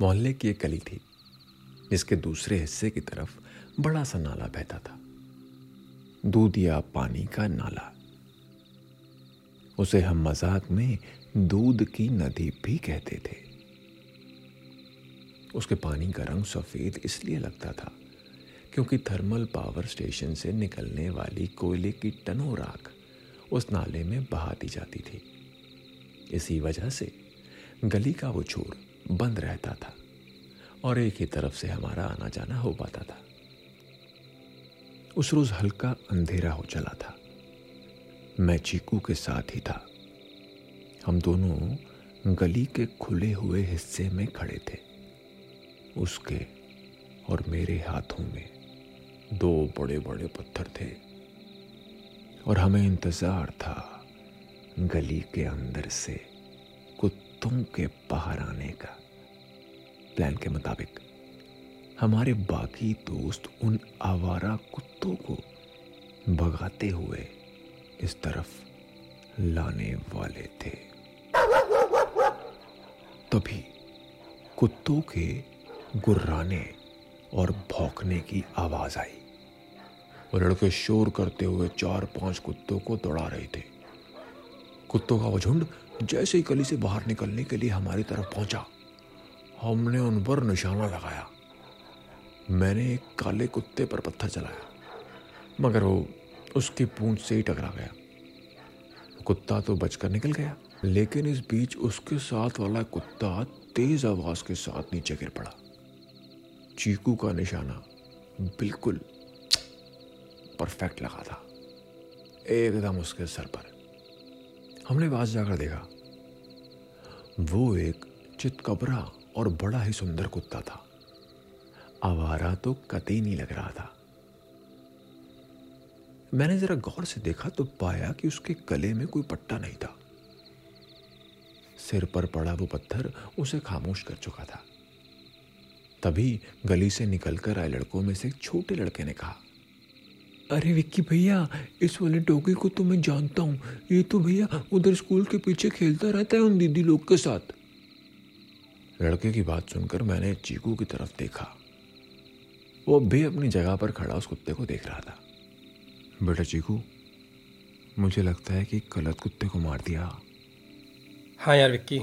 मोहल्ले की एक गली थी, जिसके दूसरे हिस्से की तरफ़ बड़ा सा नाला बहता था। दूध या पानी का नाला। उसे हम मज़ाक में दूध की नदी भी कहते थे। उसके पानी का रंग सफ़ेद इसलिए लगता था क्योंकि थर्मल पावर स्टेशन से निकलने वाली कोयले की टनो राख उस नाले में बहा दी जाती थी। इसी वजह से गली का वो छोर बंद रहता था और एक ही तरफ़ से हमारा आना जाना हो पाता था। उस रोज हल्का अंधेरा हो चला था। मैं चीकू के साथ ही था। हम दोनों गली के खुले हुए हिस्से में खड़े थे। उसके और मेरे हाथों में दो बड़े बड़े पत्थर थे और हमें इंतज़ार था गली के अंदर से। कुत्तों के बाहर आने का प्लान के मुताबिक हमारे बाकी दोस्त उन आवारा कुत्तों को भगाते हुए इस तरफ़ लाने वाले थे। तभी कुत्तों के गुर्राने और भौंकने की आवाज़ आई वो लड़के शोर करते हुए चार पाँच कुत्तों को दौड़ा रहे थे। कुत्तों का वो झुंड जैसे ही गली से बाहर निकलने के लिए हमारी तरफ़ पहुँचा, हमने उन पर निशाना लगाया। मैंने एक काले कुत्ते पर पत्थर चलाया, मगर वो उसकी पूंछ से ही टकरा गया। कुत्ता तो बचकर निकल गया, लेकिन इस बीच उसके साथ वाला कुत्ता तेज आवाज़ के साथ नीचे गिर पड़ा। चीकू का निशाना बिल्कुल परफेक्ट लगा था, एकदम उसके सर पर। हमने पास जाकर देखा। वो एक चितकबरा और बड़ा ही सुंदर कुत्ता था। आवारा तो कतई नहीं लग रहा था। मैंने जरा गौर से देखा तो पाया कि उसके गले में कोई पट्टा नहीं था। सिर पर पड़ा वो पत्थर उसे खामोश कर चुका था। तभी गली से निकलकर आए लड़कों में से एक छोटे लड़के ने कहा अरे विक्की भैया इस वाले डॉगी को तो मैं जानता हूँ। ये तो भैया उधर स्कूल के पीछे खेलता रहता है उन दीदी लोग के साथ। लड़के की बात सुनकर मैंने चीकू की तरफ़ देखा। वो भी अपनी जगह पर खड़ा उस कुत्ते को देख रहा था। बेटा चीकू मुझे लगता है कि गलत कुत्ते को मार दिया। हाँ यार विक्की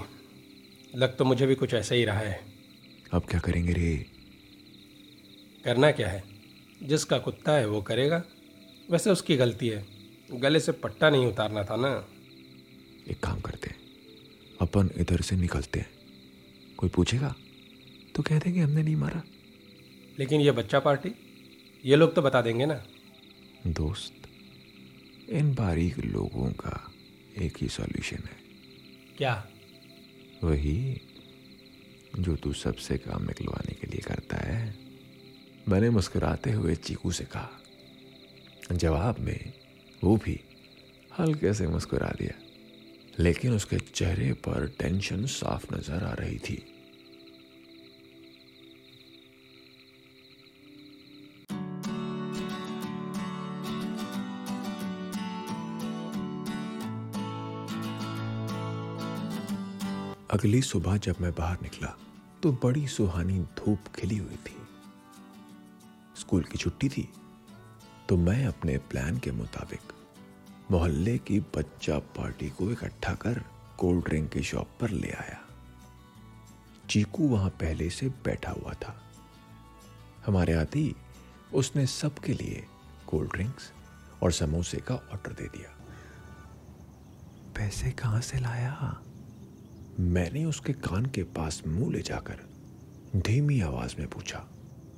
लग तो मुझे भी कुछ ऐसा ही रहा है। अब क्या करेंगे रे? करना क्या है? जिसका कुत्ता है वो करेगा। वैसे उसकी गलती है। गले से पट्टा नहीं उतारना था ना। एक काम करते हैं। अपन इधर से निकलते हैं। कोई पूछेगा? तो कह देंगे हमने नहीं मारा। लेकिन ये बच्चा पार्टी ये लोग तो बता देंगे ना। दोस्त इन बारीक लोगों का एक ही सॉल्यूशन है। क्या? वही जो तू सबसे काम निकलवाने के लिए करता है। मैंने मुस्कुराते हुए चीकू से कहा जवाब में वो भी हल्के से मुस्कुरा दिया। लेकिन उसके चेहरे पर टेंशन साफ़ नज़र आ रही थी। अगली सुबह जब मैं बाहर निकला तो बड़ी सुहानी धूप खिली हुई थी। स्कूल की छुट्टी थी तो मैं अपने प्लान के मुताबिक मोहल्ले की बच्चा पार्टी को इकट्ठा कर कोल्ड ड्रिंक की शॉप पर ले आया। चीकू वहाँ पहले से बैठा हुआ था। हमारे आते ही उसने सबके लिए कोल्ड ड्रिंक्स और समोसे का ऑर्डर दे दिया। पैसे कहाँ से लाया? मैंने उसके कान के पास मुँह ले जाकर धीमी आवाज़ में पूछा।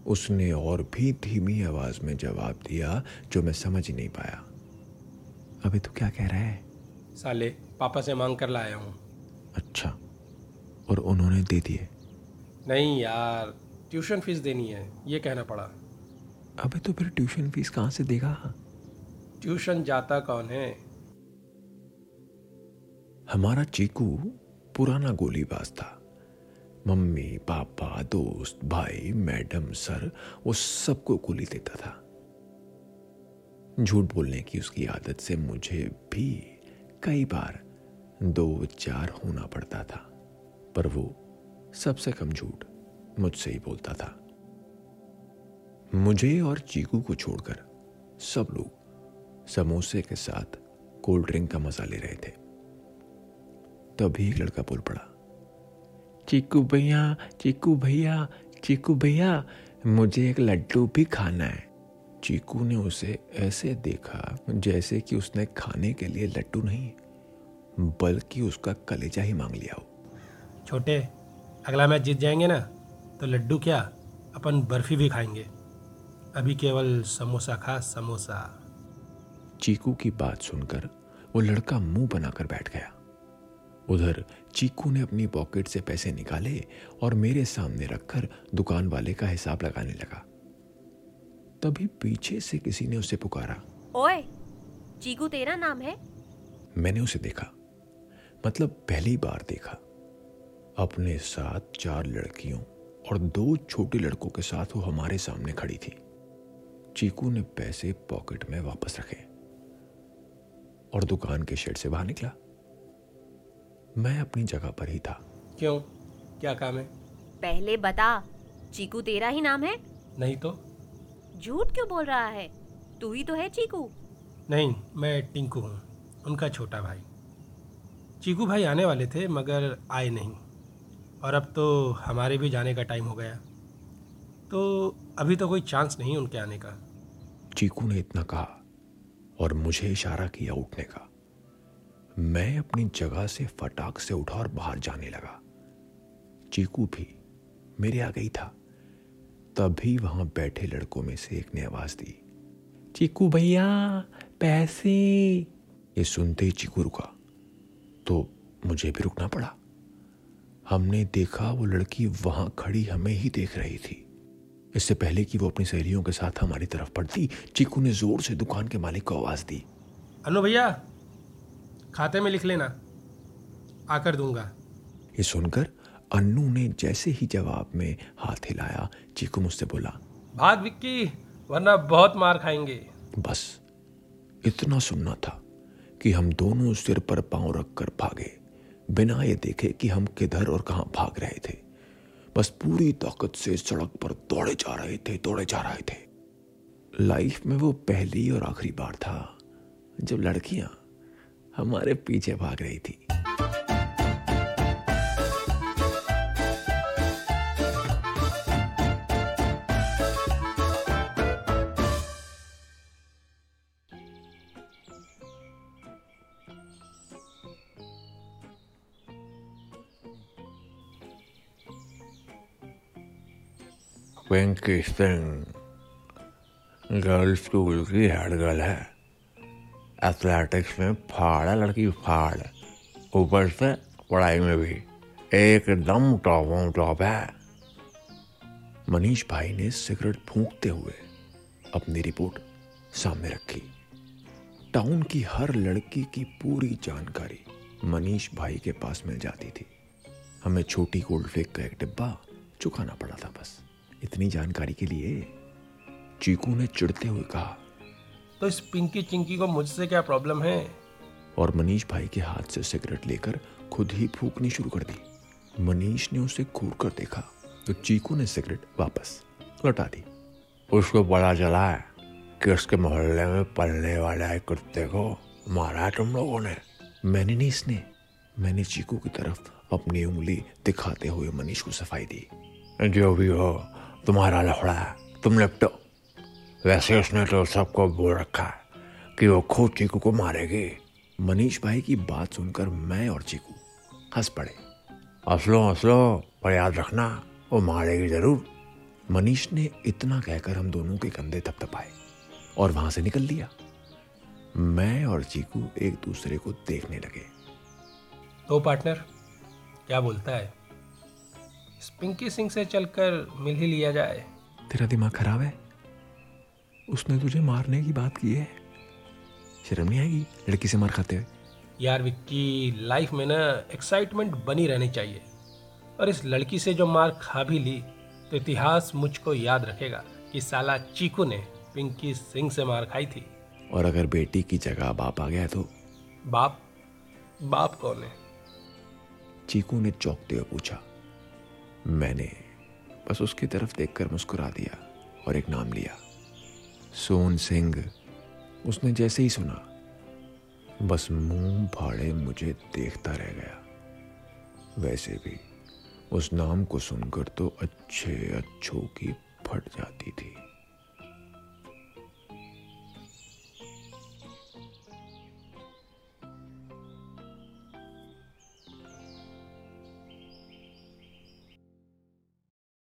उसने और भी धीमी आवाज़ में जवाब दिया जो मैं समझ नहीं पाया। अभी तो क्या कह रहा है? साले पापा से मांग कर लाया हूँ। अच्छा और उन्होंने दे दिए। नहीं यार ट्यूशन फ़ीस देनी है ये कहना पड़ा। अबे तो फिर ट्यूशन फ़ीस कहाँ से देगा? ट्यूशन जाता कौन है? हमारा चीकू पुराना गोलीबाज था। मम्मी, पापा, दोस्त, भाई, मैडम, सर, वो सबको गोली देता था। झूठ बोलने की उसकी आदत से मुझे भी कई बार दो चार होना पड़ता था, पर वो सबसे कम झूठ मुझसे ही बोलता था। मुझे और चीकू को छोड़कर सब लोग समोसे के साथ कोल्ड ड्रिंक का मज़ा ले रहे थे। तभी एक लड़का बोल पड़ा चीकू भैया चीकू भैया चीकू भैया मुझे एक लड्डू भी खाना है। चीकू ने उसे ऐसे देखा जैसे कि उसने खाने के लिए लड्डू नहीं बल्कि उसका कलेजा ही मांग लिया हो। छोटे अगला मैच जीत जाएँगे ना तो लड्डू क्या अपन बर्फ़ी भी खाएँगे। अभी केवल समोसा खा समोसा। चीकू की बात सुनकर वो लड़का मुँह बनाकर बैठ गया। उधर चीकू ने अपनी पॉकेट से पैसे निकाले और मेरे सामने रखकर दुकान वाले का हिसाब लगाने लगा। तभी पीछे से किसी ने उसे पुकारा। ओए चीकू तेरा नाम है? मैंने उसे देखा। मतलब पहली बार देखा। अपने साथ चार लड़कियों और दो छोटे लड़कों के साथ वो हमारे सामने खड़ी थी। चीकू ने पैसे पॉकेट में वापस रखे और दुकान के शेड से बाहर निकला। मैं अपनी जगह पर ही था। क्यों? क्या काम है? पहले बता चीकू तेरा ही नाम है? नहीं तो? झूठ क्यों बोल रहा है? तू ही तो है चीकू। नहीं मैं टिंकू हूँ उनका छोटा भाई। चीकू भाई आने वाले थे मगर आए नहीं। और अब तो हमारे भी जाने का टाइम हो गया। तो अभी तो कोई चांस नहीं उनके आने का। चीकू ने इतना कहा और मुझे इशारा किया उठने का। मैं अपनी जगह से फटाक से उठा और बाहर जाने लगा। चीकू भी मेरे आ गई था। तभी वहाँ बैठे लड़कों में से एक ने आवाज़ दी, चीकू भैया, पैसे! ये सुनते ही चीकू रुका। तो मुझे भी रुकना पड़ा। हमने देखा वो लड़की वहाँ खड़ी हमें ही देख रही थी। इससे पहले कि वो अपनी सहेलियों के साथ हमारी तरफ़ पड़ती, चीकू ने ज़ोर से दुकान के मालिक को आवाज़ दी हेलो भैया खाते में लिख लेना। आकर दूँगा। ये सुनकर अन्नू ने जैसे ही जवाब में हाथ हिलाया चीकू मुझसे बोला भाग विक्की वरना बहुत मार खाएँगे। बस इतना सुनना था कि हम दोनों सिर पर पाँव रखकर भागे बिना ये देखे कि हम किधर और कहाँ भाग रहे थे। बस पूरी ताकत से सड़क पर दौड़े जा रहे थे दौड़े जा रहे थे। लाइफ में वो पहली और आखिरी बार था जब लड़कियाँ हमारे पीछे भाग रही थी। पिंकी सिंह गर्ल्स स्कूल की हेड गर्ल है। एथलेटिक्स में फाड़ है, लड़की फाड़ ऊपर से पढ़ाई में भी एकदम टॉप ऑन टॉप है। मनीष भाई ने सिगरेट फूंकते हुए अपनी रिपोर्ट सामने रखी। टाउन की हर लड़की की पूरी जानकारी मनीष भाई के पास मिल जाती थी। हमें छोटी कोल्ड फ्लेक का एक डिब्बा चुकाना पड़ा था बस। इतनी जानकारी के लिए चीकू ने चिढ़ते हुए कहा तो इस पिंकी चिंकी को मुझसे क्या प्रॉब्लम है? और मनीष भाई के हाथ से सिगरेट लेकर खुद ही फूकनी शुरू कर दी। मनीष ने उसे घूर कर देखा तो चीकू ने सिगरेट वापस लौटा दी। उसको पता चला है कि उसके मोहल्ले में पलने वाले एक कुत्ते को मारा है तुम लोगों ने। मैंने नहीं इसने मैंने चीकू की तरफ़ अपनी उंगली दिखाते हुए मनीष को सफ़ाई दी। जो भी हो तुम्हारा लफड़ा है तुम निपटो। वैसे उसने तो सबको बोल रखा। है कि वो खुद चीकू को मारेगी। मनीष भाई की बात सुनकर मैं और चीकू हंस पड़े। हंसलो हंसलो पर याद रखना वो मारेगी ज़रूर। मनीष ने इतना कहकर हम दोनों के कंधे थपथपाए और वहाँ से निकल लिया। मैं और चीकू एक दूसरे को देखने लगे। तो पार्टनर क्या बोलता है? इस पिंकी सिंह से चलकर मिल ही लिया जाए। तेरा दिमाग खराब है? उसने तुझे मारने की बात की है। शर्म नहीं आएगी लड़की से मार खाते हुए? यार विक्की लाइफ में ना एक्साइटमेंट बनी रहनी चाहिए। और इस लड़की से जो मार खा भी ली तो इतिहास मुझको याद रखेगा कि साला चीकू ने पिंकी सिंह से मार खाई थी। और अगर बेटी की जगह बाप आ गया तो? बाप? बाप कौन है? चीकू ने चौंकते हुए पूछा। मैंने बस उसकी तरफ़ देखकर मुस्कुरा दिया और एक नाम लिया। सोन सिंह। उसने जैसे ही सुना बस मुँह भाड़े मुझे देखता रह गया। वैसे भी उस नाम को सुनकर तो अच्छे अच्छों की फट जाती थी।